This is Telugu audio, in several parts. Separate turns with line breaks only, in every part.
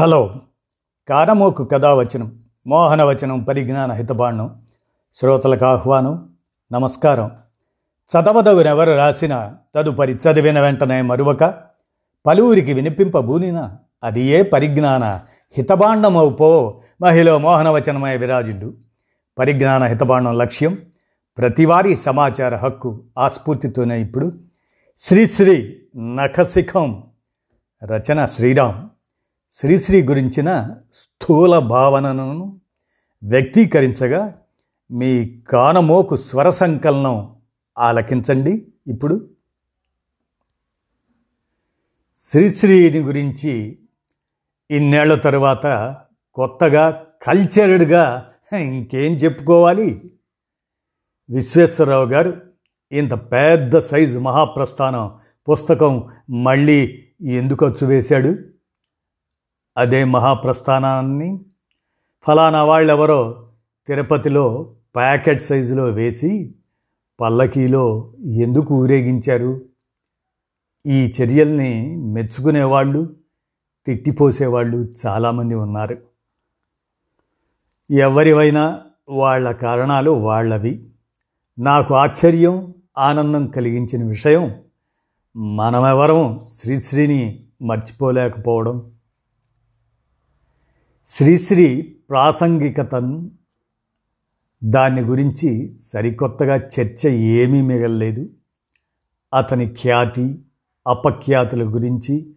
హలో. కానమోకు కథావచనం మోహనవచనం పరిజ్ఞాన హితబాండం శ్రోతలకు ఆహ్వానం నమస్కారం. చదవదగునెవరు రాసిన తదుపరి చదివిన వెంటనే మరువక పలువురికి వినిపింపబూనిన అది ఏ పరిజ్ఞాన హితబాండమవు పో మహిళ మోహనవచనమయ విరాజులు పరిజ్ఞాన హితబాండం లక్ష్యం ప్రతివారీ సమాచార హక్కు ఆస్ఫూర్తితోనే ఇప్పుడు. శ్రీశ్రీ నఖశిఖం రచన శ్రీరామ్. శ్రీశ్రీ గురించిన స్థూల భావనను వ్యక్తీకరించగా మీ కానమోకు స్వర సంకలనం ఆలకించండి. ఇప్పుడు శ్రీశ్రీని గురించి ఇన్నేళ్ళ తరువాత కొత్తగా కల్చర్డ్గా ఇంకేం చెప్పుకోవాలి? విశ్వేశ్వరరావు గారు ఇంత పెద్ద సైజు మహాప్రస్థానం పుస్తకం మళ్ళీ ఎందుకు వచ్చి వేశాడు? అదే మహాప్రస్థానాన్ని ఫలానా వాళ్ళెవరో తిరుపతిలో ప్యాకెట్ సైజులో వేసి పల్లకీలో ఎందుకు ఊరేగించారు? ఈ చర్యల్ని మెచ్చుకునేవాళ్ళు తిట్టిపోసేవాళ్ళు చాలామంది ఉన్నారు. ఎవరివైనా వాళ్ళ కారణాలు వాళ్ళవి. నాకు ఆశ్చర్యం ఆనందం కలిగించిన విషయం మనమెవరం శ్రీశ్రీని మర్చిపోలేకపోవడం. శ్రీశ్రీ ప్రాసంగికతను దాని గురించి సరికొత్తగా చర్చ ఏమీ మిగలలేదు. అతని ఖ్యాతి అపఖ్యాతుల గురించి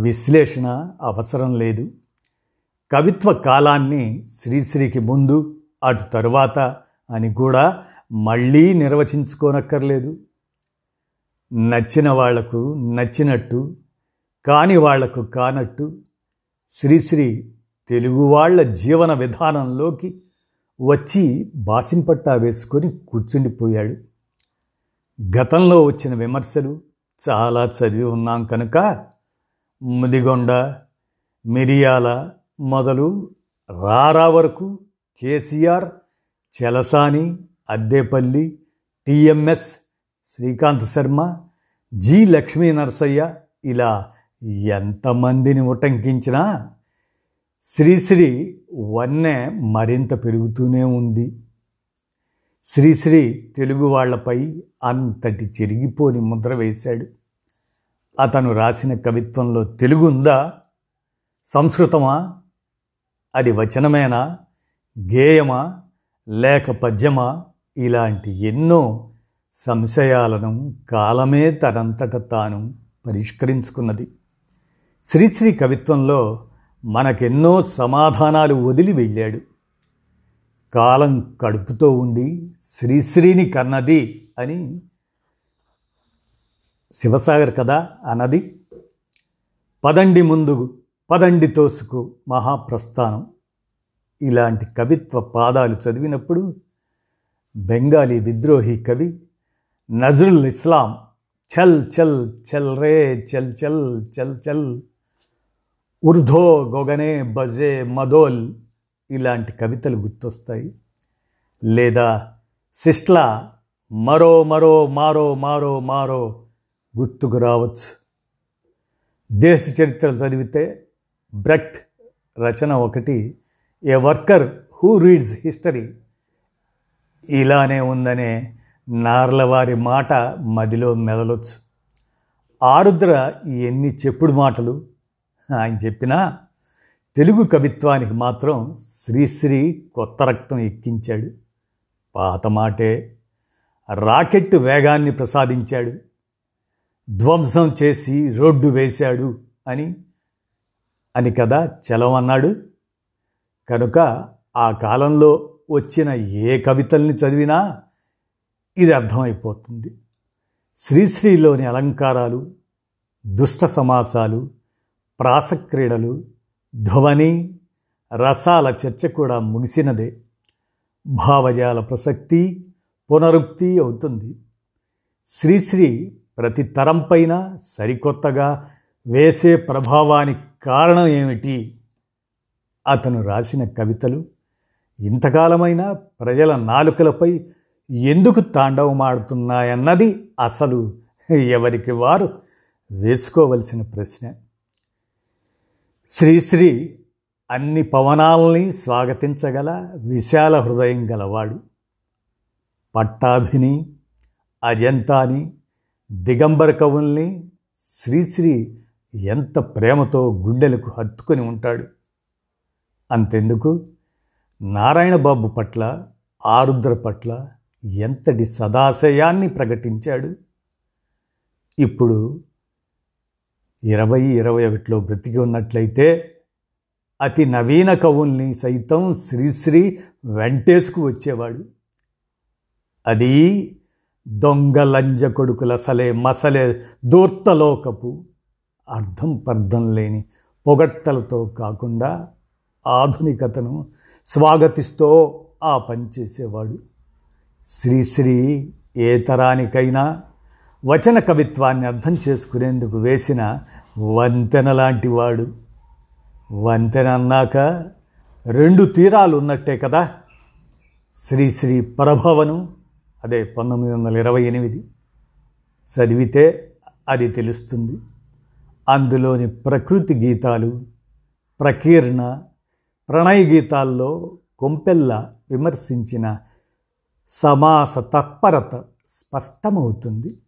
విశ్లేషణ అవసరం లేదు. కవిత్వ కాలాన్ని శ్రీశ్రీకి ముందు అటు తరువాత అని కూడా మళ్ళీ నిర్వచించుకోనక్కర్లేదు. నచ్చిన వాళ్ళకు నచ్చినట్టు కాని వాళ్ళకు కానట్టు శ్రీశ్రీ తెలుగు వాళ్ళ జీవన విధానంలోకి వచ్చి బాసింపట్టా వేసుకొని కూర్చుండిపోయాడు. గతంలో వచ్చిన విమర్శలు చాలా చదివి ఉన్నాం కనుక ముదిగొండ మిరియాల మొదలు రారా వరకు కేసీఆర్ చలసాని అద్దేపల్లి టిఎంఎస్ శ్రీకాంత్ శర్మ జి లక్ష్మీ నరసయ్య ఇలా ఎంతమందిని ఉటంకించినా శ్రీశ్రీ వన్నె మరింత పెరుగుతూనే ఉంది. శ్రీశ్రీ తెలుగు వాళ్ళపై అంతటి చెరిగిపోని ముద్ర వేశాడు. అతను రాసిన కవిత్వంలో తెలుగు ఉందా? సంస్కృతమా? అది వచనమేనా? గేయమా? లేక పద్యమా? ఇలాంటి ఎన్నో సంశయాలను కాలమే తనంతట తాను పరిష్కరించుకున్నది. శ్రీశ్రీ కవిత్వంలో మనకెన్నో సమాధానాలు వదిలి వెళ్ళాడు. కాలం కడుపుతో ఉండి శ్రీశ్రీని కన్నది అని శివసాగర్ కదా అన్నది. పదండి ముందు పదండి తోసుకు మహాప్రస్థానం. ఇలాంటి కవిత్వ పాదాలు చదివినప్పుడు బెంగాలీ విద్రోహి కవి నజరుల్ ఇస్లాం చల్ చల్ చల్ రే చల్ చల్ చల్ చల్ ఉర్ధో గొగనే బజే మదోల్ ఇలాంటి కవితలు గుర్తొస్తాయి. లేదా సిస్ట్లా మరో మరో మారో మారో మారో గుర్తుకు రావచ్చు. దేశ చరిత్రలు చదివితే బ్రెక్ట్ రచన ఒకటి a worker who reads history ఇలానే ఉందనే నార్లవారి మాట మదిలో మెదలొచ్చు. ఆరుద్ర ఎన్ని చెప్పుడు మాటలు ఆయన చెప్పినా తెలుగు కవిత్వానికి మాత్రం శ్రీశ్రీ కొత్త రక్తం ఎక్కించాడు. పాత మాటే. రాకెట్ వేగాన్ని ప్రసాదించాడు. ధ్వంసం చేసి రోడ్డు వేశాడు అని అని కదా చలవన్నాడు. కనుక ఆ కాలంలో వచ్చిన ఏ కవితల్ని చదివినా ఇది అర్థమైపోతుంది. శ్రీశ్రీలోని అలంకారాలు దుష్ట సమాసాలు ప్రాసక్రీడలు ధ్వని రసాల చర్చ కూడా ముగిసినదే. భావజాల ప్రసక్తి పునరుక్తి అవుతుంది. శ్రీశ్రీ ప్రతి తరంపైన సరికొత్తగా వేసే ప్రభావానికి కారణం ఏమిటి? అతను రాసిన కవితలు ఇంతకాలమైన ప్రజల నాలుకలపై ఎందుకు తాండవమాడుతున్నాయన్నది అసలు ఎవరికి వారు వేసుకోవలసిన ప్రశ్న. శ్రీశ్రీ అన్ని పవనాల్ని స్వాగతించగల విశాల హృదయం గలవాడు పట్టాభిని అజంతాని దిగంబర కవుల్ని శ్రీశ్రీ ఎంత ప్రేమతో గుండెలకు హత్తుకొని ఉంటాడు. అంతెందుకు? నారాయణబాబు పట్ల ఆరుద్ర పట్ల ఎంతటి సదాశయాన్ని ప్రకటించాడు? ఇప్పుడు ఇరవై ఇరవై ఒకటిలో బ్రతికి ఉన్నట్లయితే అతి నవీన కవుల్ని సైతం శ్రీశ్రీ వెంటేసుకు వచ్చేవాడు. అది దొంగ లంజ కొడుకుల సలే మసలే దూర్తలోకపు అర్థం పర్థం లేని పొగట్టలతో కాకుండా ఆధునికతను స్వాగతిస్తూ ఆ పని చేసేవాడు. శ్రీశ్రీ ఏ తరానికైనా వచన కవిత్వాన్ని అర్థం చేసుకునేందుకు వేసిన వంతెన లాంటి వాడు. వంతెన అన్నాక రెండు తీరాలు ఉన్నట్టే కదా? శ్రీశ్రీ పరభవను అదే పంతొమ్మిది వందల ఇరవై ఎనిమిది. చదివితే అది తెలుస్తుంది. అందులోని ప్రకృతి గీతాలు ప్రకీర్ణ ప్రణయ గీతాల్లో కొంపెల్ల విమర్శించిన సమాస తత్పరత స్పష్టమవుతుంది.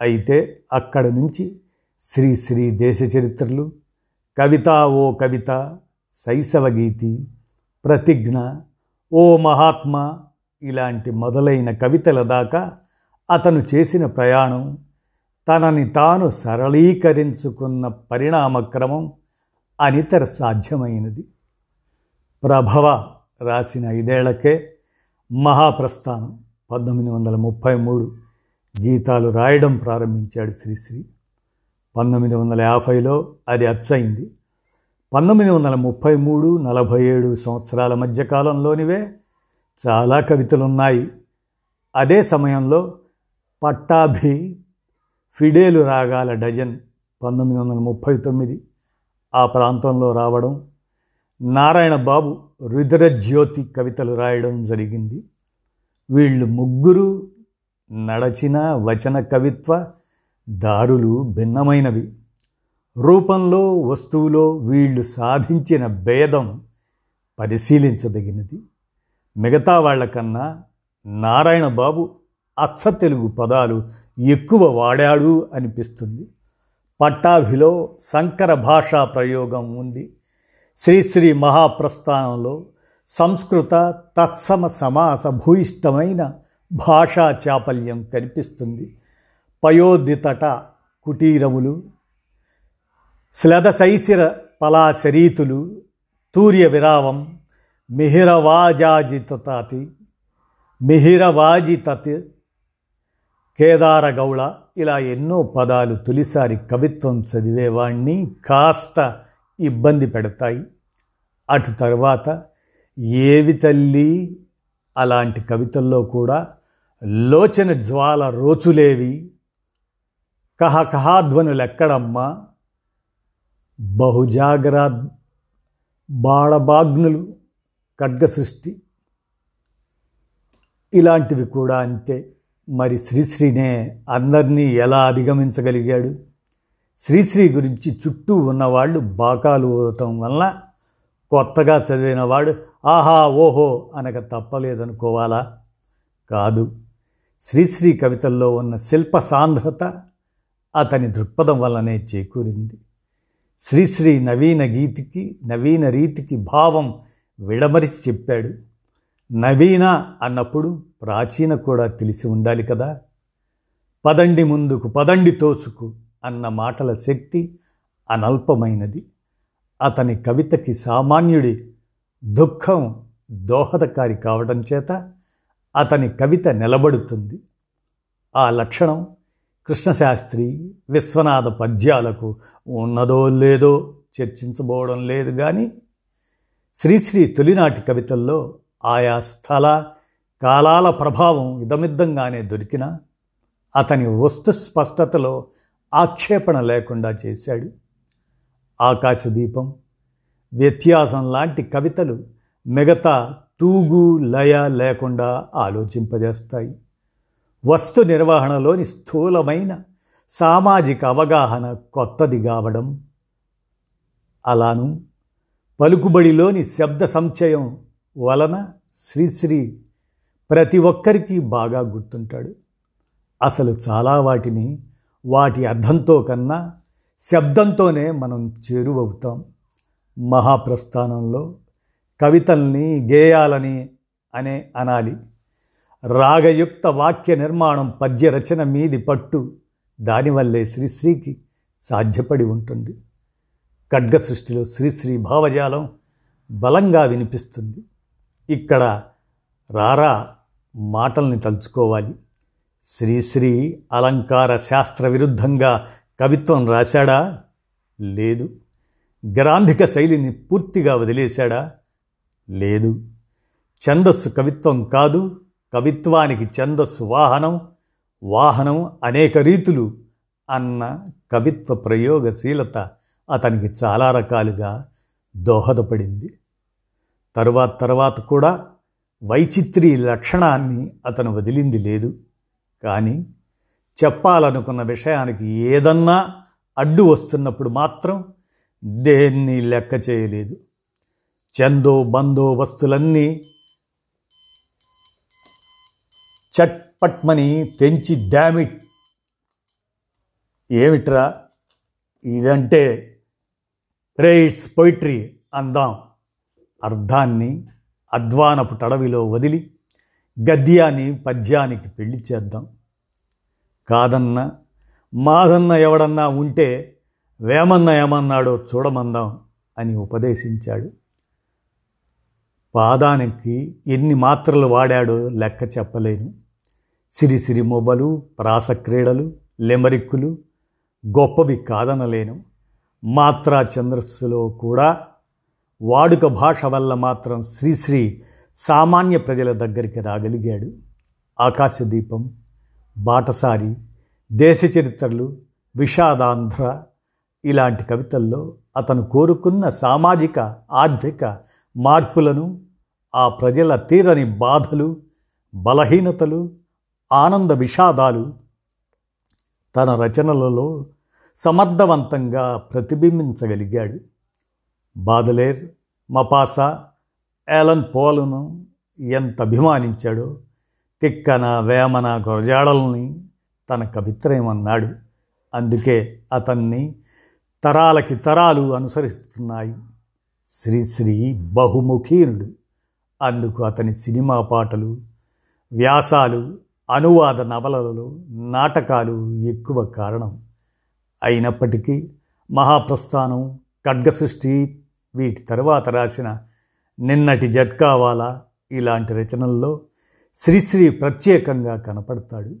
అయితే అక్కడి నుంచి శ్రీ శ్రీ దేశ చరిత్రలు కవిత ఓ కవిత శైశవగీతి ప్రతిజ్ఞ ఓ మహాత్మా ఇలాంటి మొదలైన కవితల దాకా అతను చేసిన ప్రయాణం తనని తాను సరళీకరించుకున్న పరిణామక్రమం అనితర సాధ్యమైనది. ప్రభవ రాసిన ఐదేళ్ళకే మహాప్రస్థానం పంతొమ్మిది వందల ముప్పై మూడు. గీతాలు రాయడం ప్రారంభించాడు శ్రీశ్రీ. పంతొమ్మిది వందల యాభైలో అది అచ్చయింది. పంతొమ్మిది వందల ముప్పై మూడు నలభై ఏడు సంవత్సరాల మధ్యకాలంలోనివే చాలా కవితలున్నాయి. అదే సమయంలో పట్టాభి ఫిడేలు రాగాల డజన్ పంతొమ్మిది వందల ముప్పై తొమ్మిది ఆ ప్రాంతంలో రావడం నారాయణ బాబు రుద్రజ్యోతి కవితలు రాయడం జరిగింది. వీళ్ళు ముగ్గురు నడచిన వచన కవిత్వ దారులు భిన్నమైనవి. రూపంలో వస్తువులో వీళ్ళు సాధించిన భేదం పరిశీలించదగినది. మిగతా వాళ్ళకన్నా నారాయణ బాబు అచ్చ తెలుగు పదాలు ఎక్కువ వాడాడు అనిపిస్తుంది. పట్టాభిలో సంకర భాషా ప్రయోగం ఉంది. శ్రీశ్రీ మహాప్రస్థానంలో సంస్కృత తత్సమ సమాస భూయిష్టమైన భాషా చాపల్యం కనిపిస్తుంది. పయోదితట కుటీరములు శ్లదశైశిర పలాశరీతులు తూర్య విరావం మిహిరవాజాజితతాతి మిహిరవాజితత్ కేదారగౌళ ఇలా ఎన్నో పదాలు తొలిసారి కవిత్వం చదివేవాణ్ణి కాస్త ఇబ్బంది పెడతాయి. అటు తర్వాత ఏవి తల్లి అలాంటి కవితల్లో కూడా లోచన జ్వాల రోచులేవి. కహ కహాధ్వనులెక్కడమ్మా బహుజాగ్ర బాళబాగ్నులు ఖడ్గ సృష్టి ఇలాంటివి కూడా అంతే. మరి శ్రీశ్రీనే అందరినీ ఎలా అధిగమించగలిగాడు? శ్రీశ్రీ గురించి చుట్టూ ఉన్నవాళ్ళు బాకాలు ఊదటం వల్ల కొత్తగా చదివినవాడు ఆహా ఓహో అనగ తప్పలేదనుకోవాలా? కాదు. శ్రీశ్రీ కవితల్లో ఉన్న శిల్ప సాంద్రత అతని దృక్పథం వల్లనే చేకూరింది. శ్రీశ్రీ నవీన గీతికి నవీన రీతికి భావం విడమరిచి చెప్పాడు. నవీన అన్నప్పుడు ప్రాచీన కూడా తెలిసి ఉండాలి కదా. పదండి ముందుకు పదండి తోసుకు అన్న మాటల శక్తి అనల్పమైనది. అతని కవితకి సామాన్యుడి దుఃఖం దోహదకారి కావడం చేత అతని కవిత నిలబడుతుంది. ఆ లక్షణం కృష్ణశాస్త్రి విశ్వనాథ పద్యాలకు ఉన్నదో లేదో చర్చించబోవడం లేదు కానీ శ్రీశ్రీ తొలినాటి కవితల్లో ఆయా స్థల కాలాల ప్రభావం ఇదమిద్దంగానే దొరికినా అతని వస్తు స్పష్టతలో ఆక్షేపణ లేకుండా చేశాడు. ఆకాశదీపం వ్యత్యాసం లాంటి కవితలు మిగతా తూగు లయ లేకుండా ఆలోచింపజేస్తాయి. వస్తు నిర్వహణలోని స్థూలమైన సామాజిక అవగాహన కొత్తది కావడం అలాను పలుకుబడిలోని శబ్ద సంచయం వలన శ్రీశ్రీ ప్రతి ఒక్కరికి బాగా గుర్తుంటాడు. అసలు చాలా వాటిని వాటి అర్థంతో కన్నా శబ్దంతోనే మనం చేరువవుతాం. మహాప్రస్థానంలో కవితల్ని గేయాలని అనే అనాలి. రాగయుక్త వాక్య నిర్మాణం పద్య రచన మీది పట్టు దానివల్లే శ్రీశ్రీకి సాధ్యపడి ఉంటుంది. ఖడ్గ సృష్టిలో శ్రీశ్రీ భావజాలం బలంగా వినిపిస్తుంది. ఇక్కడ రారా మాటల్ని తలుచుకోవాలి. శ్రీశ్రీ అలంకార శాస్త్ర విరుద్ధంగా కవిత్వం రాశాడా? లేదు. గ్రాంధిక శైలిని పూర్తిగా వదిలేశాడా? లేదు. ఛందస్సు కవిత్వం కాదు కవిత్వానికి ఛందస్సు వాహనం వాహనం అనేక రీతులు అన్న కవిత్వ ప్రయోగశీలత అతనికి చాలా రకాలుగా దోహదపడింది. తరువాత తర్వాత కూడా వైచిత్రి లక్షణాన్ని అతను వదిలింది లేదు. కానీ చెప్పాలనుకున్న విషయానికి ఏదన్నా అడ్డు వస్తున్నప్పుడు మాత్రం దేన్ని లెక్క చేయలేదు? చందో బందోబస్తులన్నీ చట్పట్మని తెంచి డామిట్ ఏమిట్రా? ఇదంటే రే పొయిట్రీ అందాం. అర్థాన్ని అధ్వానపు టడవిలో వదిలి గద్యాన్ని పద్యానికి పెళ్ళి చేద్దాం. కాదన్న మాదన్న ఎవడన్నా ఉంటే వేమన్న ఏమన్నాడో చూడమందాం అని ఉపదేశించాడు. పాదానికి ఎన్ని మాత్రలు వాడాడో లెక్క చెప్పలేను. సిరిసిరి మొబలు ప్రాసక్రీడలు లెమరిక్కులు గొప్పవి కాదనలేను. మాత్రా చంద్రస్సులో కూడా వాడుక భాష వల్ల మాత్రం శ్రీశ్రీ సామాన్య ప్రజల దగ్గరికి రాగలిగాడు. ఆకాశదీపం బాటసారి దేశ చరిత్రలు విషాదాంధ్ర ఇలాంటి కవితల్లో అతను కోరుకున్న సామాజిక ఆర్థిక మార్పులను ఆ ప్రజల తీరని బాధలు బలహీనతలు ఆనంద విషాదాలు తన రచనలలో సమర్థవంతంగా ప్రతిబింబించగలిగాడు. బాదలేర్ మపాసా ఏలన్ పోలను ఎంత అభిమానించాడో తిక్కన వేమన గురజాడల్ని తన కవిత్రయమన్నాడు అందుకే అతన్ని తరాలకి తరాలు అనుసరిస్తున్నాయి. శ్రీశ్రీ బహుముఖీనుడు. అందుకు అతని సినిమా పాటలు వ్యాసాలు అనువాద నవలలలో నాటకాలు ఎక్కువ కారణం. అయినప్పటికీ మహాప్రస్థానం ఖడ్గసృష్టి వీటి తరువాత రాసిన నిన్నటి జట్కావాలా ఇలాంటి రచనల్లో శ్రీశ్రీ ప్రత్యేకంగా కనపడతాడు.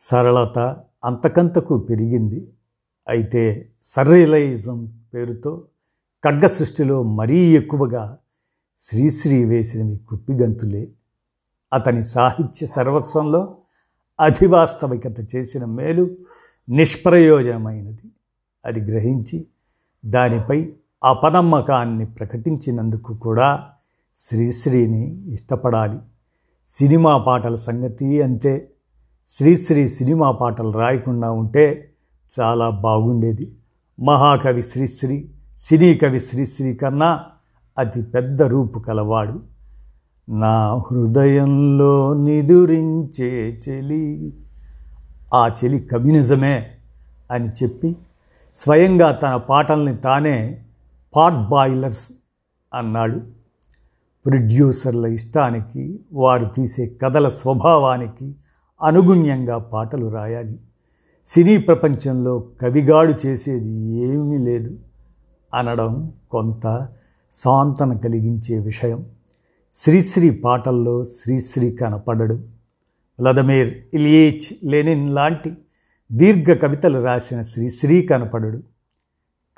సరళత అంతకంతకు పెరిగింది. అయితే సర్రియలైజం పేరుతో ఖడ్గ సృష్టిలో మరీ ఎక్కువగా శ్రీశ్రీ వేసినవి కుప్పిగంతులే. అతని సాహిత్య సర్వస్వంలో అధివాస్తవికత చేసిన మేలు నిష్ప్రయోజనమైనది. అది గ్రహించి దానిపై అపనమ్మకాన్ని ప్రకటించినందుకు కూడా శ్రీశ్రీని ఇష్టపడాలి. సినిమా పాటల సంగతి అంతే శ్రీశ్రీ సినిమా పాటలు రాయకుండా ఉంటే చాలా బాగుండేది. మహాకవి శ్రీశ్రీ సినీ కవి శ్రీశ్రీ కన్నా అతి పెద్ద రూపు కలవాడు. నా హృదయంలో నిదురించే చెలి ఆ చెలి కమ్యూనిజమే అని చెప్పి స్వయంగా తన పాటల్ని తానే పాట్ బాయిలర్స్ అన్నాడు. ప్రొడ్యూసర్ల ఇష్టానికి వారు తీసే కథల స్వభావానికి అనుగుణ్యంగా పాటలు రాయాలి. సినీ ప్రపంచంలో కవిగాడు చేసేది ఏమీ లేదు అనడం కొంత సాంతన కలిగించే విషయం. శ్రీశ్రీ పాటల్లో శ్రీశ్రీ కనపడడు. వ్లదమీర్ ఇలియేచ్ లెనిన్ లాంటి దీర్ఘ కవితలు రాసిన శ్రీశ్రీ కనపడడు.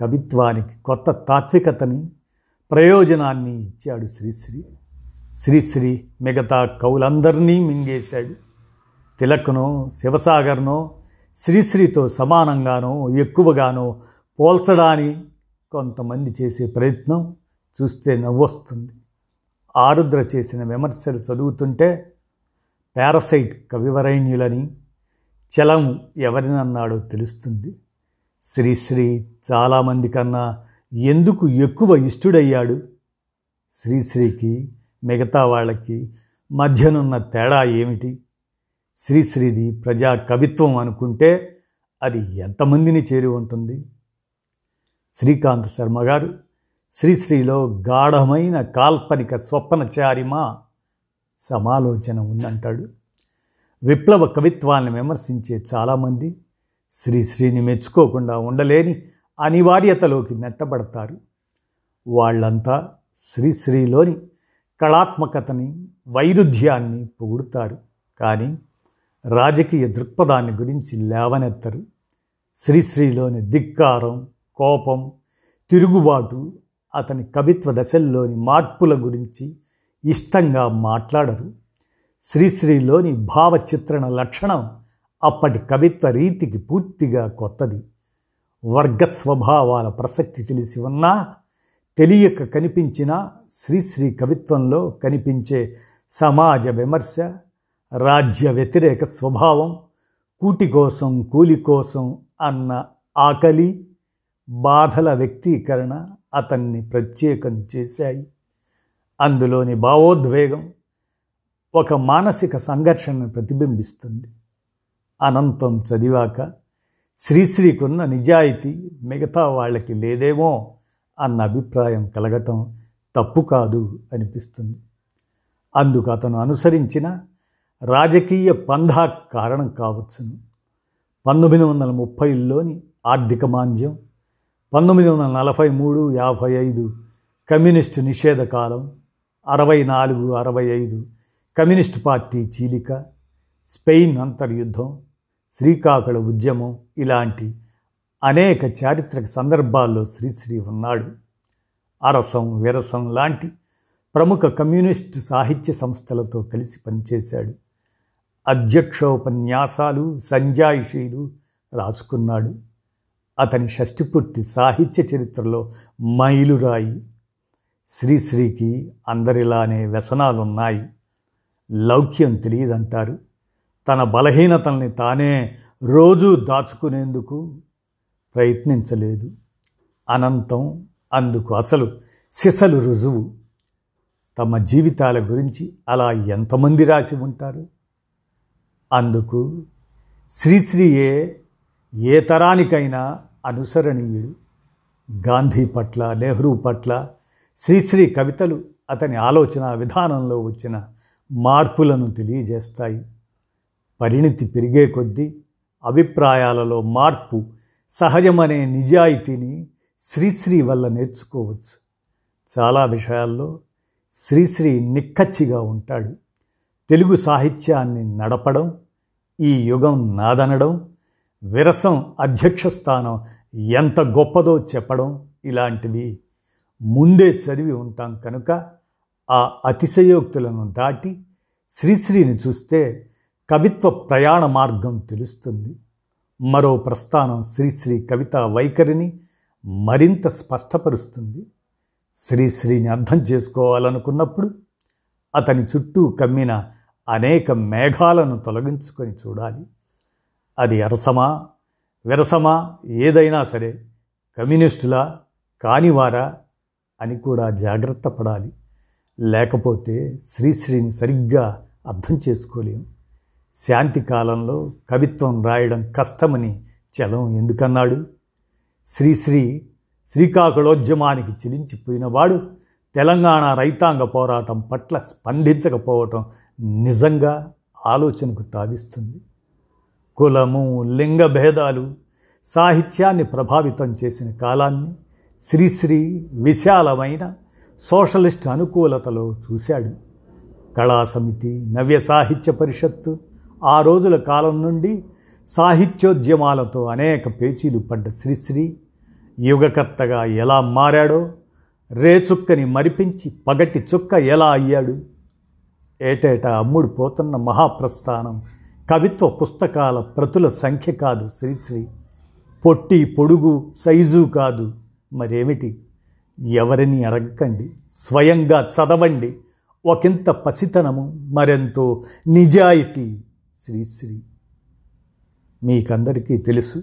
కవిత్వానికి కొత్త తాత్వికతని ప్రయోజనాన్ని ఇచ్చాడు శ్రీశ్రీ. శ్రీశ్రీ మిగతా కవులందరినీ మింగేశాడు. తిలక్నో శివసాగర్నో శ్రీశ్రీతో సమానంగానో ఎక్కువగానో పోల్చడానికి కొంతమంది చేసే ప్రయత్నం చూస్తే నవ్వొస్తుంది. ఆరుద్ర చేసిన విమర్శలు చదువుతుంటే పారసైట్ కవివరైన్యులని చలం ఎవరినన్నాడో తెలుస్తుంది. శ్రీశ్రీ చాలామంది కన్నా ఎందుకు ఎక్కువ ఇష్టుడయ్యాడు? శ్రీశ్రీకి మిగతా వాళ్ళకి మధ్యనున్న తేడా ఏమిటి? శ్రీశ్రీది ప్రజా కవిత్వం అనుకుంటే అది ఎంతమందిని చేరి ఉంటుంది? శ్రీకాంత్ శర్మ గారు శ్రీశ్రీలో గాఢమైన కాల్పనిక స్వప్నచారిమా సమాలోచన ఉందంటాడు. విప్లవ కవిత్వాన్ని విమర్శించే చాలామంది శ్రీశ్రీని మెచ్చుకోకుండా ఉండలేని అనివార్యతలోకి నెట్టబడతారు. వాళ్ళంతా శ్రీశ్రీలోని కళాత్మకతని వైరుధ్యాన్ని పొగుడుతారు. కానీ రాజకీయ దృక్పథాన్ని గురించి లేవనెత్తరు. శ్రీశ్రీలోని ధిక్కారం కోపం తిరుగుబాటు అతని కవిత్వ దశల్లోని మార్పుల గురించి ఇష్టంగా మాట్లాడరు. శ్రీశ్రీలోని భావచిత్రణ లక్షణం అప్పటి కవిత్వ రీతికి పూర్తిగా కొత్తది. వర్గ స్వభావాల ప్రసక్తి తెలిసి ఉన్నా తెలియక కనిపించిన శ్రీశ్రీ కవిత్వంలో కనిపించే సమాజ విమర్శ రాజ్య వ్యతిరేక స్వభావం కూటి కోసం కూలి కోసం అన్న ఆకలి బాధల వ్యక్తీకరణ అతన్ని ప్రత్యేకం చేశాయి. అందులోని భావోద్వేగం ఒక మానసిక సంఘర్షణను ప్రతిబింబిస్తుంది. అనంతం చదివాక శ్రీశ్రీకున్న నిజాయితీ మిగతా వాళ్ళకి లేదేమో అన్న అభిప్రాయం కలగటం తప్పు కాదు అనిపిస్తుంది. అందుకు అతను అనుసరించిన రాజకీయ పంధా కారణం కావచ్చును. పంతొమ్మిది వందల ముప్పైలోని ఆర్థిక మాంద్యం పంతొమ్మిది వందల నలభై మూడు యాభై ఐదు కమ్యూనిస్టు నిషేధ కాలం అరవై నాలుగు అరవై ఐదు కమ్యూనిస్టు పార్టీ చీలిక స్పెయిన్ అంతర్యుద్ధం శ్రీకాకుళ ఉద్యమం ఇలాంటి అనేక చారిత్రక సందర్భాల్లో శ్రీశ్రీ ఉన్నాడు. అరసం విరసం లాంటి ప్రముఖ కమ్యూనిస్టు సాహిత్య సంస్థలతో కలిసి పనిచేశాడు. అధ్యక్షోపన్యాసాలు సంజాయిషీలు రాసుకున్నాడు. అతని షష్టిపూర్తి సాహిత్య చరిత్రలో మైలురాయి. శ్రీశ్రీకి అందరిలానే వ్యసనాలున్నాయి. లౌక్యం తెలియదంటారు. తన బలహీనతల్ని తానే రోజూ దాచుకునేందుకు ప్రయత్నించలేదు. అనంతం అందుకు అసలు సిసలు రుజువు. తమ జీవితాల గురించి అలా ఎంతమంది రాసి ఉంటారు? అందుకు శ్రీశ్రీయే ఏ తరానికైనా అనుసరణీయుడు. గాంధీ పట్ల నెహ్రూ పట్ల శ్రీశ్రీ కవితలు అతని ఆలోచన విధానంలో వచ్చిన మార్పులను తెలియజేస్తాయి. పరిణితి పెరిగే కొద్దీ అభిప్రాయాలలో మార్పు సహజమనే నిజాయితీని శ్రీశ్రీ వల్ల నేర్చుకోవచ్చు. చాలా విషయాల్లో శ్రీశ్రీ నిక్కచ్చిగా ఉంటాడు. తెలుగు సాహిత్యాన్ని నడపడం ఈ యుగం నాదనడం విరసం అధ్యక్ష స్థానం ఎంత గొప్పదో చెప్పడం ఇలాంటివి ముందే చదివి ఉంటాం కనుక ఆ అతిశయోక్తులను దాటి శ్రీశ్రీని చూస్తే కవిత్వ ప్రయాణ మార్గం తెలుస్తుంది. మరో ప్రస్థానం శ్రీశ్రీ కవిత వైఖరిని మరింత స్పష్టపరుస్తుంది. శ్రీశ్రీని అర్థం చేసుకోవాలనుకున్నప్పుడు అతని చుట్టూ కమ్మిన అనేక మేఘాలను తొలగించుకొని చూడాలి. అది అరసమా విరసమా ఏదైనా సరే కమ్యూనిస్టులా కానివారా అని కూడా జాగ్రత్త పడాలి. లేకపోతే శ్రీశ్రీని సరిగ్గా అర్థం చేసుకోలేము శాంతి కాలంలో కవిత్వం రాయడం కష్టమని చలం ఎందుకన్నాడు? శ్రీశ్రీ శ్రీకాకుళోద్యమానికి చిలించిపోయినవాడు తెలంగాణ రైతాంగ పోరాటం పట్ల స్పందించకపోవటం నిజంగా ఆలోచనకు తావిస్తుంది. కులము లింగ భేదాలు సాహిత్యాన్ని ప్రభావితం చేసిన కాలాన్ని శ్రీశ్రీ విశాలమైన సోషలిస్ట్ అనుకూలతలో చూశాడు. కళా సమితి నవ్య సాహిత్య పరిషత్తు ఆ రోజుల కాలం నుండి సాహిత్యోద్యమాలతో అనేక పేచీలు పడ్డ శ్రీశ్రీ యుగకర్తగా ఎలా మారాడో రేచుక్కని మరిపించి పగటి చుక్క ఎలా అయ్యాడు? ఏటేటా అమ్ముడు పోతున్న మహాప్రస్థానం? కవిత్వ పుస్తకాల ప్రతుల సంఖ్య కాదు శ్రీశ్రీ. పొట్టి పొడుగు సైజు కాదు. మరేమిటి? ఎవరిని అడగకండి? స్వయంగా చదవండి. ఒకంత పసితనము మరెంతో నిజాయితీ శ్రీశ్రీ. మీకందరికీ తెలుసు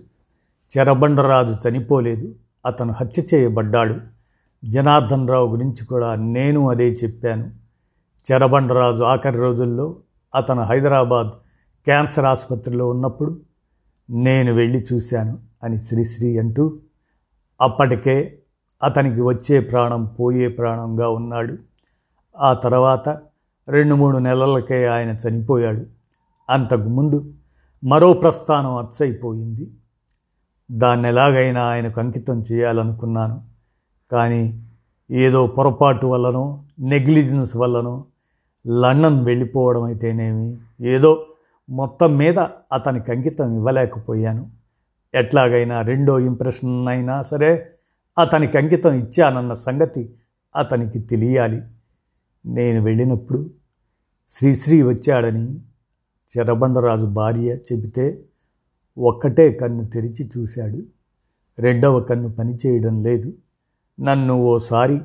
చెరబండరాజు చనిపోలేదు అతను హత్య చేయబడ్డాడు. జనార్దన్ రావు గురించి కూడా నేను అదే చెప్పాను. చెరబండరాజు ఆఖరి రోజుల్లో అతను హైదరాబాద్ క్యాన్సర్ ఆసుపత్రిలో ఉన్నప్పుడు నేను వెళ్ళి చూశాను అని శ్రీశ్రీ అంటూ అప్పటికే అతనికి వచ్చే ప్రాణం పోయే ప్రాణంగా ఉన్నాడు. ఆ తర్వాత రెండు మూడు నెలలకే ఆయన చనిపోయాడు. అంతకుముందు మరో ప్రస్థానం అచ్చయిపోయింది దాన్ని ఎలాగైనా ఆయనకు అంకితం చేయాలనుకున్నాను. కానీ ఏదో పొరపాటు వల్లనో నెగ్లిజెన్స్ వల్లనో లండన్ వెళ్ళిపోవడం అయితేనేమి ఏదో మొత్తం మీద అతనికి అంకితం ఇవ్వలేకపోయాను. ఎట్లాగైనా రెండో ఇంప్రెషన్ అయినా సరే అతనికి అంకితం ఇచ్చానన్న సంగతి అతనికి తెలియాలి. నేను వెళ్ళినప్పుడు శ్రీశ్రీ వచ్చాడని చెరబండరాజు భార్య చెబితే ఒక్కటే కన్ను తెరిచి చూశాడు. రెండవ కన్ను పనిచేయడం లేదు. నన్ను ఓసారి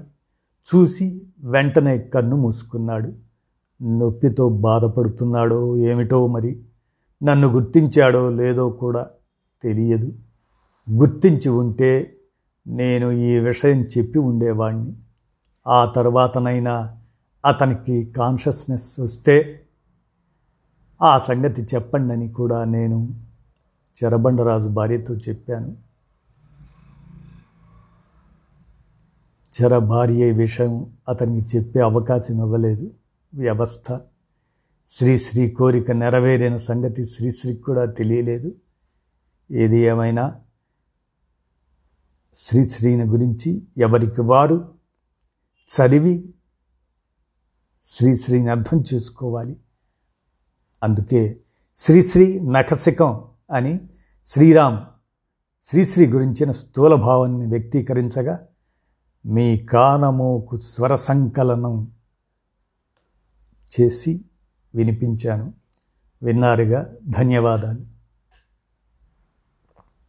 చూసి వెంటనే కన్ను మూసుకున్నాడు. నొప్పితో బాధపడుతున్నాడో ఏమిటో మరి నన్ను గుర్తించాడో లేదో కూడా తెలియదు. గుర్తించి ఉంటే నేను ఈ విషయం చెప్పి ఉండేవాణ్ణి. ఆ తర్వాతనైనా అతనికి కాన్షియస్నెస్ వస్తే ఆ సంగతి చెప్పండి అని కూడా నేను చెరబండరాజు భార్యతో చెప్పాను. చెర భార్య విషయం అతనికి చెప్పే అవకాశం ఇవ్వలేదు. వ్యవస్థ శ్రీశ్రీ కోరిక నెరవేరిన సంగతి శ్రీశ్రీకి కూడా తెలియలేదు. ఏది ఏమైనా శ్రీశ్రీని గురించి ఎవరికి వారు చదివి శ్రీశ్రీని అర్థం చేసుకోవాలి. అందుకే శ్రీశ్రీ నఖశికం అని శ్రీరామ్ శ్రీశ్రీ గురించిన స్థూల భావాన్ని వ్యక్తీకరించగా మీ కానమోకు స్వర సంకలనం చేసి వినిపించాను. విన్నారుగా? ధన్యవాదాలు.